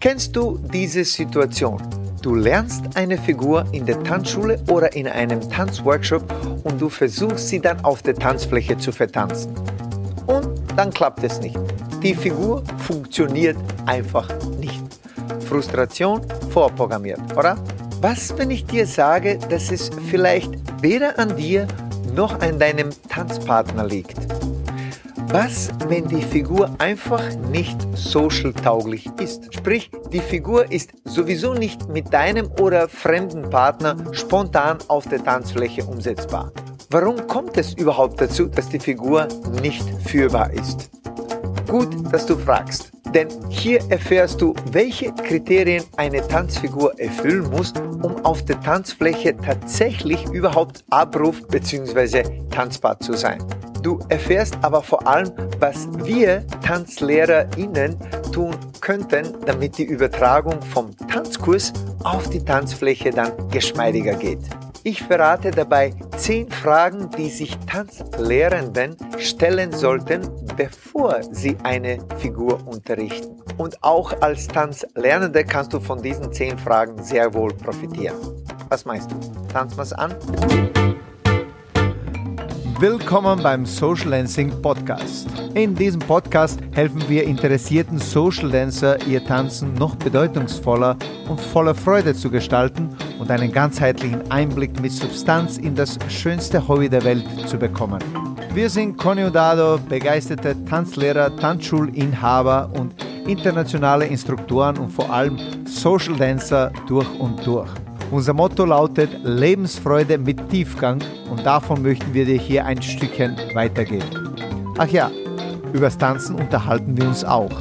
Kennst du diese Situation? Du lernst eine Figur in der Tanzschule oder in einem Tanzworkshop und du versuchst sie dann auf der Tanzfläche zu vertanzen. Und dann klappt es nicht. Die Figur funktioniert einfach nicht. Frustration vorprogrammiert, oder? Was, wenn ich dir sage, dass es vielleicht weder an dir noch an deinem Tanzpartner liegt? Was, wenn die Figur einfach nicht social tauglich ist? Sprich, die Figur ist sowieso nicht mit deinem oder fremden Partner spontan auf der Tanzfläche umsetzbar. Warum kommt es überhaupt dazu, dass die Figur nicht führbar ist? Gut, dass du fragst, denn hier erfährst du, welche Kriterien eine Tanzfigur erfüllen muss, um auf der Tanzfläche tatsächlich überhaupt abruf- bzw. tanzbar zu sein. Du erfährst aber vor allem, was wir TanzlehrerInnen tun könnten, damit die Übertragung vom Tanzkurs auf die Tanzfläche dann geschmeidiger geht. Ich verrate dabei zehn Fragen, die sich Tanzlehrenden stellen sollten, bevor sie eine Figur unterrichten. Und auch als Tanzlernende kannst du von diesen zehn Fragen sehr wohl profitieren. Was meinst du? Tanz mal's an? Willkommen beim Social Dancing Podcast. In diesem Podcast helfen wir interessierten Social Dancer, ihr Tanzen noch bedeutungsvoller und voller Freude zu gestalten und einen ganzheitlichen Einblick mit Substanz in das schönste Hobby der Welt zu bekommen. Wir sind Conny und Dado, begeisterte Tanzlehrer, Tanzschulinhaber und internationale Instruktoren und vor allem Social Dancer durch und durch. Unser Motto lautet Lebensfreude mit Tiefgang und davon möchten wir dir hier ein Stückchen weitergeben. Ach ja, übers Tanzen unterhalten wir uns auch.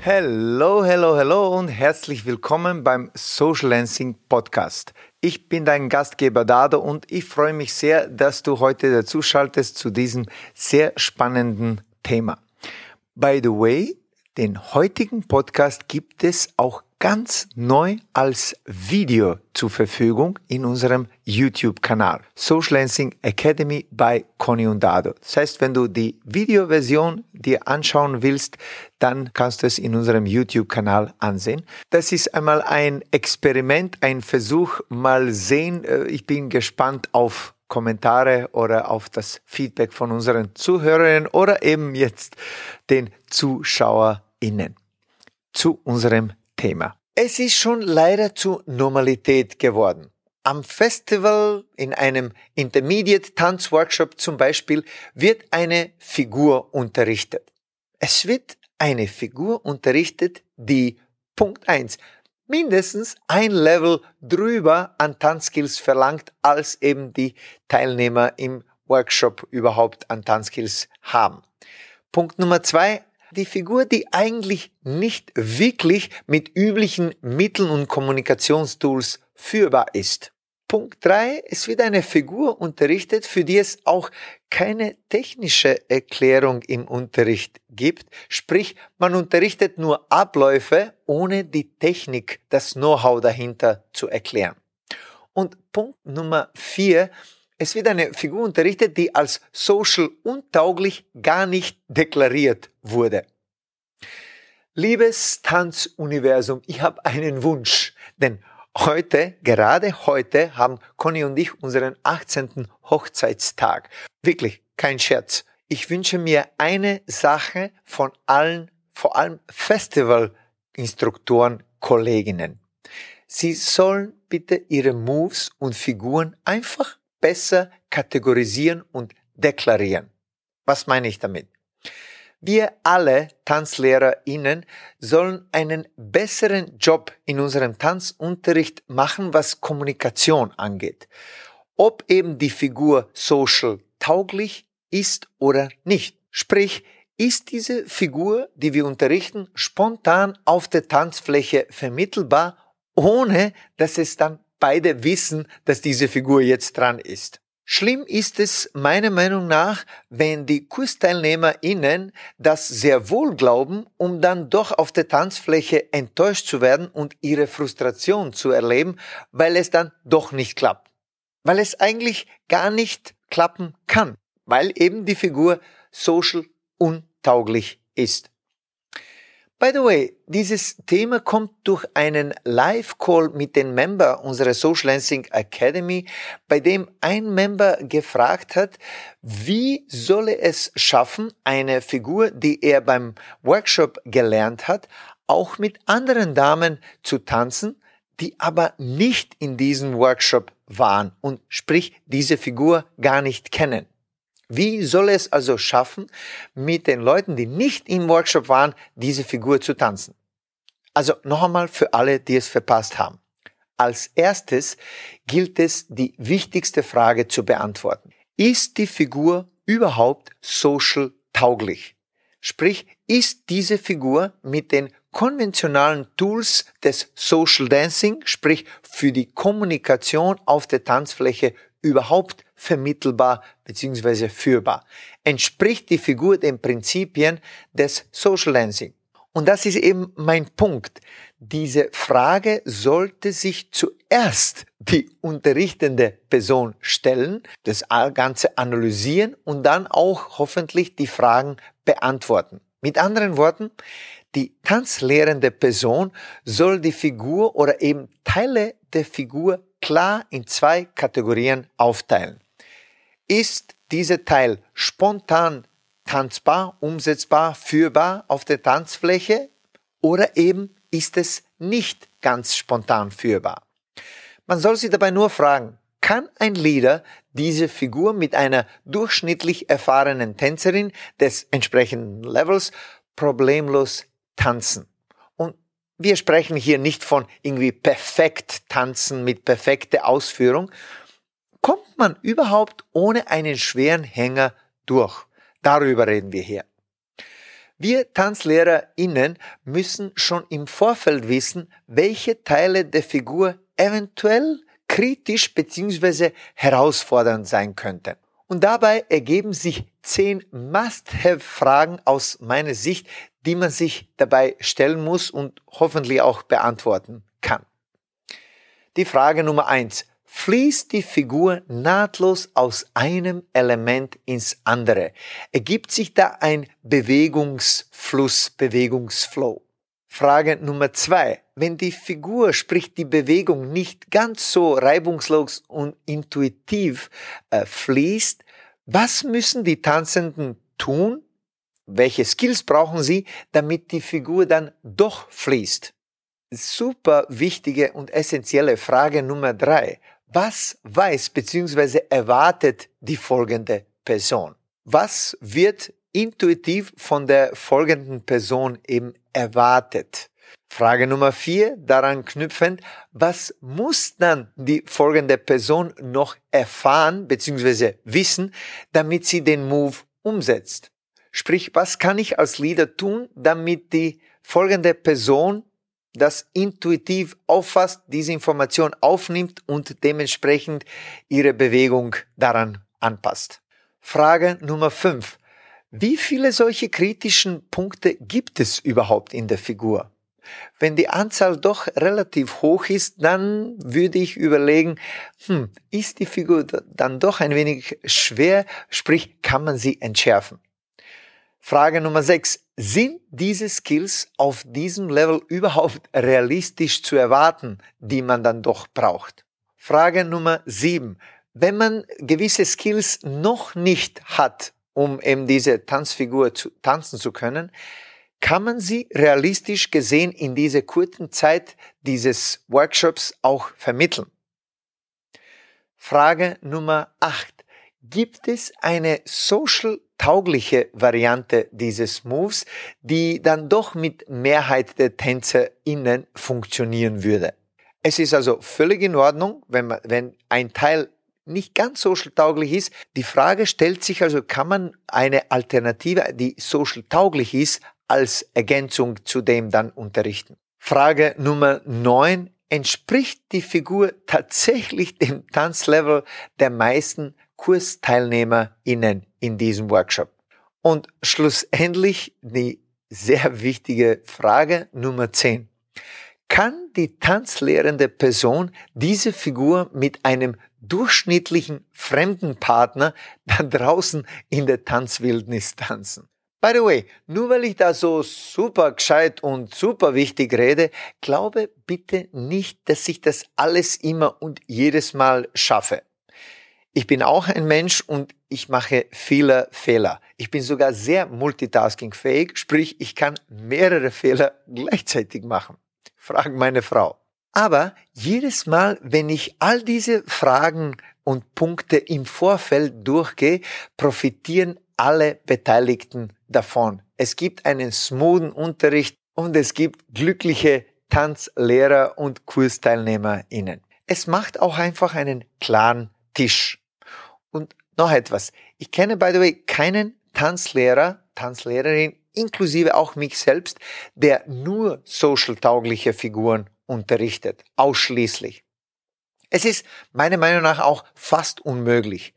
Hello, hello, hello und herzlich willkommen beim Social Dancing Podcast. Ich bin dein Gastgeber Dado und ich freue mich sehr, dass du heute dazu schaltest zu diesem sehr spannenden Thema. By the way, den heutigen Podcast gibt es auch ganz neu als Video zur Verfügung in unserem YouTube-Kanal Social Lancing Academy bei Conny und Dado. Das heißt, wenn du die Videoversion dir anschauen willst, dann kannst du es in unserem YouTube-Kanal ansehen. Das ist einmal ein Experiment, ein Versuch, mal sehen. Äh, ich bin gespannt auf Kommentare oder auf das Feedback von unseren Zuhörern oder eben jetzt den ZuschauerInnen zu unserem Thema. Es ist schon leider zur Normalität geworden. Am Festival, in einem Intermediate Tanzworkshop zum Beispiel, wird eine Figur unterrichtet. Es wird eine Figur unterrichtet, die Punkt eins mindestens ein Level drüber an Tanzskills verlangt, als eben die Teilnehmer im Workshop überhaupt an Tanzskills haben. Punkt Nummer zwei, die Figur, die eigentlich nicht wirklich mit üblichen Mitteln und Kommunikationstools führbar ist. Punkt drei: Es wird eine Figur unterrichtet, für die es auch keine technische Erklärung im Unterricht gibt. Sprich, man unterrichtet nur Abläufe, ohne die Technik, das Know-how dahinter zu erklären. Und Punkt Nummer vier: Es wird eine Figur unterrichtet, die als social untauglich gar nicht deklariert wurde. Liebes Tanzuniversum, ich habe einen Wunsch, denn heute, gerade heute, haben Conny und ich unseren 18. Hochzeitstag. Wirklich, kein Scherz. Ich wünsche mir eine Sache von allen, vor allem Festivalinstruktoren, Kolleginnen. Sie sollen bitte ihre Moves und Figuren einfach besser kategorisieren und deklarieren. Was meine ich damit? Wir alle TanzlehrerInnen sollen einen besseren Job in unserem Tanzunterricht machen, was Kommunikation angeht. Ob eben die Figur social tauglich ist oder nicht. Sprich, ist diese Figur, die wir unterrichten, spontan auf der Tanzfläche vermittelbar, ohne dass es dann beide wissen, dass diese Figur jetzt dran ist. Schlimm ist es meiner Meinung nach, wenn die KursteilnehmerInnen das sehr wohl glauben, um dann doch auf der Tanzfläche enttäuscht zu werden und ihre Frustration zu erleben, weil es dann doch nicht klappt. Weil es eigentlich gar nicht klappen kann. weil eben die Figur social untauglich ist. By the way, dieses Thema kommt durch einen Live-Call mit den Member unserer Social Lancing Academy, bei dem ein Member gefragt hat, wie solle es schaffen, eine Figur, die er beim Workshop gelernt hat, auch mit anderen Damen zu tanzen, die aber nicht in diesem Workshop waren und sprich diese Figur gar nicht kennen. Wie soll es also schaffen, mit den Leuten, die nicht im Workshop waren, diese Figur zu tanzen? Also noch einmal für alle, die es verpasst haben. Als erstes gilt es, die wichtigste Frage zu beantworten. Ist die Figur überhaupt social tauglich? Sprich, ist diese Figur mit den konventionalen Tools des Social Dancing, sprich für die Kommunikation auf der Tanzfläche überhaupt vermittelbar bzw. führbar? Entspricht die Figur den Prinzipien des Social Dancing? Und das ist eben mein Punkt. Diese Frage sollte sich zuerst die unterrichtende Person stellen, das Ganze analysieren und dann auch hoffentlich die Fragen beantworten. Mit anderen Worten, die tanzlehrende Person soll die Figur oder eben Teile der Figur klar in zwei Kategorien aufteilen. Ist dieser Teil spontan tanzbar, umsetzbar, führbar auf der Tanzfläche oder eben ist es nicht ganz spontan führbar? Man soll sich dabei nur fragen, kann ein Leader diese Figur mit einer durchschnittlich erfahrenen Tänzerin des entsprechenden Levels problemlos tanzen? Und wir sprechen hier nicht von irgendwie perfekt tanzen mit perfekter Ausführung. Man überhaupt ohne einen schweren Hänger durch? Darüber reden wir hier. Wir TanzlehrerInnen müssen schon im Vorfeld wissen, welche Teile der Figur eventuell kritisch bzw. herausfordernd sein könnten. Und dabei ergeben sich zehn Must-Have-Fragen aus meiner Sicht, die man sich dabei stellen muss und hoffentlich auch beantworten kann. Die Frage Nummer eins fließt die Figur nahtlos aus einem Element ins andere. Ergibt sich da ein Bewegungsfluss, Bewegungsflow. Frage Nummer zwei. Wenn die Figur, sprich die Bewegung, nicht ganz so reibungslos und intuitiv äh, fließt, was müssen die Tanzenden tun? Welche Skills brauchen sie, damit die Figur dann doch fließt? Super wichtige und essentielle Frage Nummer drei. Was weiß bzw. erwartet die folgende Person? Was wird intuitiv von der folgenden Person eben erwartet? Frage Nummer vier, daran knüpfend, was muss dann die folgende Person noch erfahren bzw. wissen, damit sie den Move umsetzt? Sprich, was kann ich als Leader tun, damit die folgende Person das intuitiv auffasst, diese Information aufnimmt und dementsprechend ihre Bewegung daran anpasst. Frage Nummer 5. Wie viele solche kritischen Punkte gibt es überhaupt in der Figur? Wenn die Anzahl doch relativ hoch ist, dann würde ich überlegen, hm, ist die Figur dann doch ein wenig schwer, sprich kann man sie entschärfen. Frage Nummer 6. Sind diese Skills auf diesem Level überhaupt realistisch zu erwarten, die man dann doch braucht? Frage Nummer 7. Wenn man gewisse Skills noch nicht hat, um eben diese Tanzfigur zu, tanzen zu können, kann man sie realistisch gesehen in dieser kurzen Zeit dieses Workshops auch vermitteln? Frage Nummer 8. Gibt es eine social taugliche Variante dieses Moves, die dann doch mit Mehrheit der TänzerInnen funktionieren würde? Es ist also völlig in Ordnung, wenn, man, wenn ein Teil nicht ganz social tauglich ist. Die Frage stellt sich also, kann man eine Alternative, die social tauglich ist, als Ergänzung zu dem dann unterrichten. Frage Nummer 9. Entspricht die Figur tatsächlich dem Tanzlevel der meisten KursteilnehmerInnen in diesem Workshop? Und schlussendlich die sehr wichtige Frage Nummer 10. Kann die tanzlehrende Person diese Figur mit einem durchschnittlichen fremden Partner da draußen in der Tanzwildnis tanzen. By the way, nur weil ich da so super gescheit und super wichtig rede, glaube bitte nicht, dass ich das alles immer und jedes Mal schaffe. Ich bin auch ein Mensch und ich mache viele Fehler. Ich bin sogar sehr multitaskingfähig, sprich ich kann mehrere Fehler gleichzeitig machen. Frag meine Frau. Aber jedes Mal, wenn ich all diese Fragen und Punkte im Vorfeld durchgehe, profitieren alle Beteiligten davon. Es gibt einen smoothen Unterricht und es gibt glückliche Tanzlehrer und KursteilnehmerInnen. Es macht auch einfach einen klaren Tisch. Und noch etwas. Ich kenne, by the way, keinen Tanzlehrer, Tanzlehrerin, inklusive auch mich selbst, der nur social-taugliche Figuren unterrichtet. Ausschließlich. Es ist meiner Meinung nach auch fast unmöglich.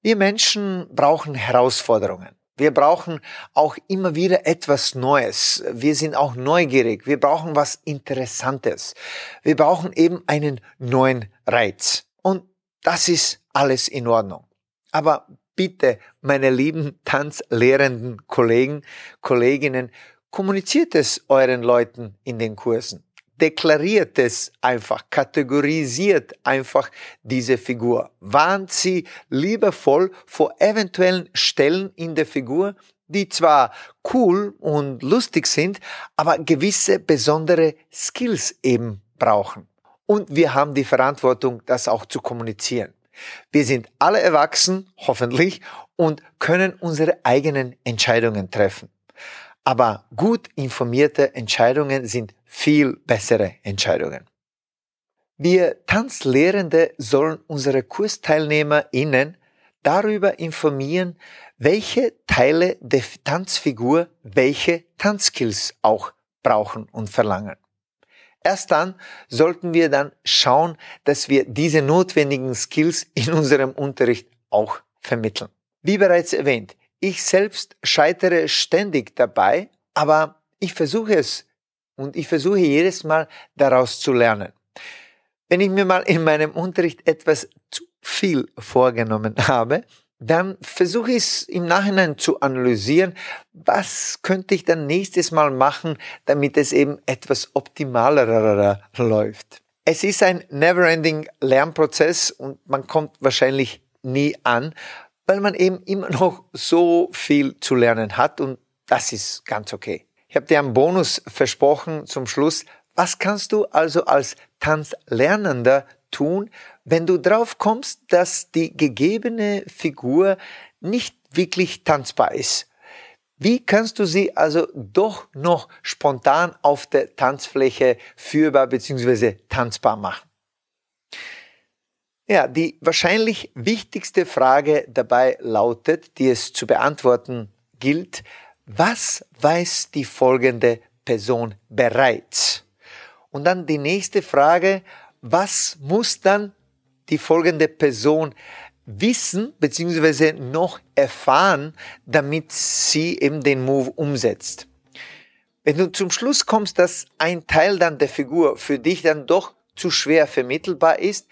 Wir Menschen brauchen Herausforderungen. Wir brauchen auch immer wieder etwas Neues. Wir sind auch neugierig. Wir brauchen was Interessantes. Wir brauchen eben einen neuen Reiz. Und das ist alles in Ordnung. Aber bitte, meine lieben tanzlehrenden Kollegen, Kolleginnen, kommuniziert es euren Leuten in den Kursen deklariert es einfach, kategorisiert einfach diese Figur. Warnt sie liebevoll vor eventuellen Stellen in der Figur, die zwar cool und lustig sind, aber gewisse besondere Skills eben brauchen. Und wir haben die Verantwortung, das auch zu kommunizieren. Wir sind alle erwachsen, hoffentlich, und können unsere eigenen Entscheidungen treffen. Aber gut informierte Entscheidungen sind viel bessere Entscheidungen. Wir Tanzlehrende sollen unsere KursteilnehmerInnen darüber informieren, welche Teile der Tanzfigur welche Tanzskills auch brauchen und verlangen. Erst dann sollten wir dann schauen, dass wir diese notwendigen Skills in unserem Unterricht auch vermitteln. Wie bereits erwähnt, ich selbst scheitere ständig dabei, aber ich versuche es und ich versuche jedes Mal daraus zu lernen. Wenn ich mir mal in meinem Unterricht etwas zu viel vorgenommen habe, dann versuche ich es im Nachhinein zu analysieren, was könnte ich dann nächstes Mal machen, damit es eben etwas optimaler läuft. Es ist ein never-ending Lernprozess und man kommt wahrscheinlich nie an, weil man eben immer noch so viel zu lernen hat und das ist ganz okay. Ich habe dir einen Bonus versprochen zum Schluss. Was kannst du also als Tanzlernender tun, wenn du drauf kommst, dass die gegebene Figur nicht wirklich tanzbar ist? Wie kannst du sie also doch noch spontan auf der Tanzfläche führbar bzw. tanzbar machen? Ja, die wahrscheinlich wichtigste Frage dabei lautet, die es zu beantworten gilt, was weiß die folgende Person bereits? Und dann die nächste Frage, was muss dann die folgende Person wissen bzw. noch erfahren, damit sie eben den Move umsetzt? Wenn du zum Schluss kommst, dass ein Teil dann der Figur für dich dann doch zu schwer vermittelbar ist,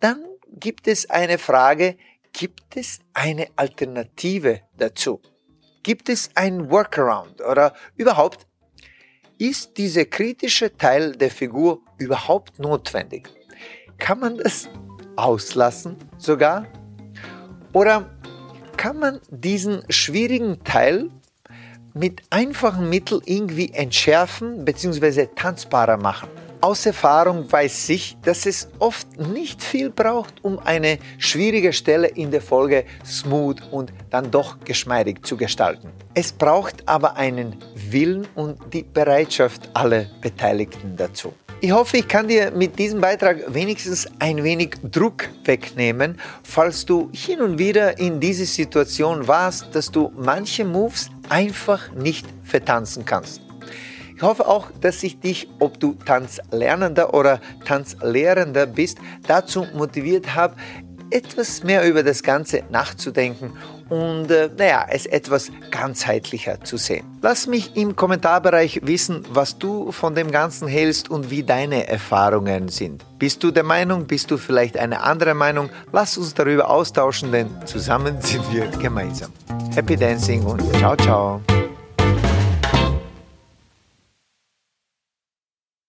dann gibt es eine Frage, gibt es eine Alternative dazu? Gibt es ein Workaround oder überhaupt, ist dieser kritische Teil der Figur überhaupt notwendig? Kann man das auslassen sogar? Oder kann man diesen schwierigen Teil mit einfachen Mitteln irgendwie entschärfen bzw. tanzbarer machen? Aus Erfahrung weiß ich, dass es oft nicht viel braucht, um eine schwierige Stelle in der Folge smooth und dann doch geschmeidig zu gestalten. Es braucht aber einen Willen und die Bereitschaft aller Beteiligten dazu. Ich hoffe, ich kann dir mit diesem Beitrag wenigstens ein wenig Druck wegnehmen, falls du hin und wieder in diese Situation warst, dass du manche Moves einfach nicht vertanzen kannst. Ich hoffe auch, dass ich dich, ob du Tanzlernender oder Tanzlehrender bist, dazu motiviert habe, etwas mehr über das Ganze nachzudenken und äh, naja, es etwas ganzheitlicher zu sehen. Lass mich im Kommentarbereich wissen, was du von dem Ganzen hältst und wie deine Erfahrungen sind. Bist du der Meinung, bist du vielleicht eine andere Meinung? Lass uns darüber austauschen, denn zusammen sind wir gemeinsam. Happy Dancing und ciao, ciao.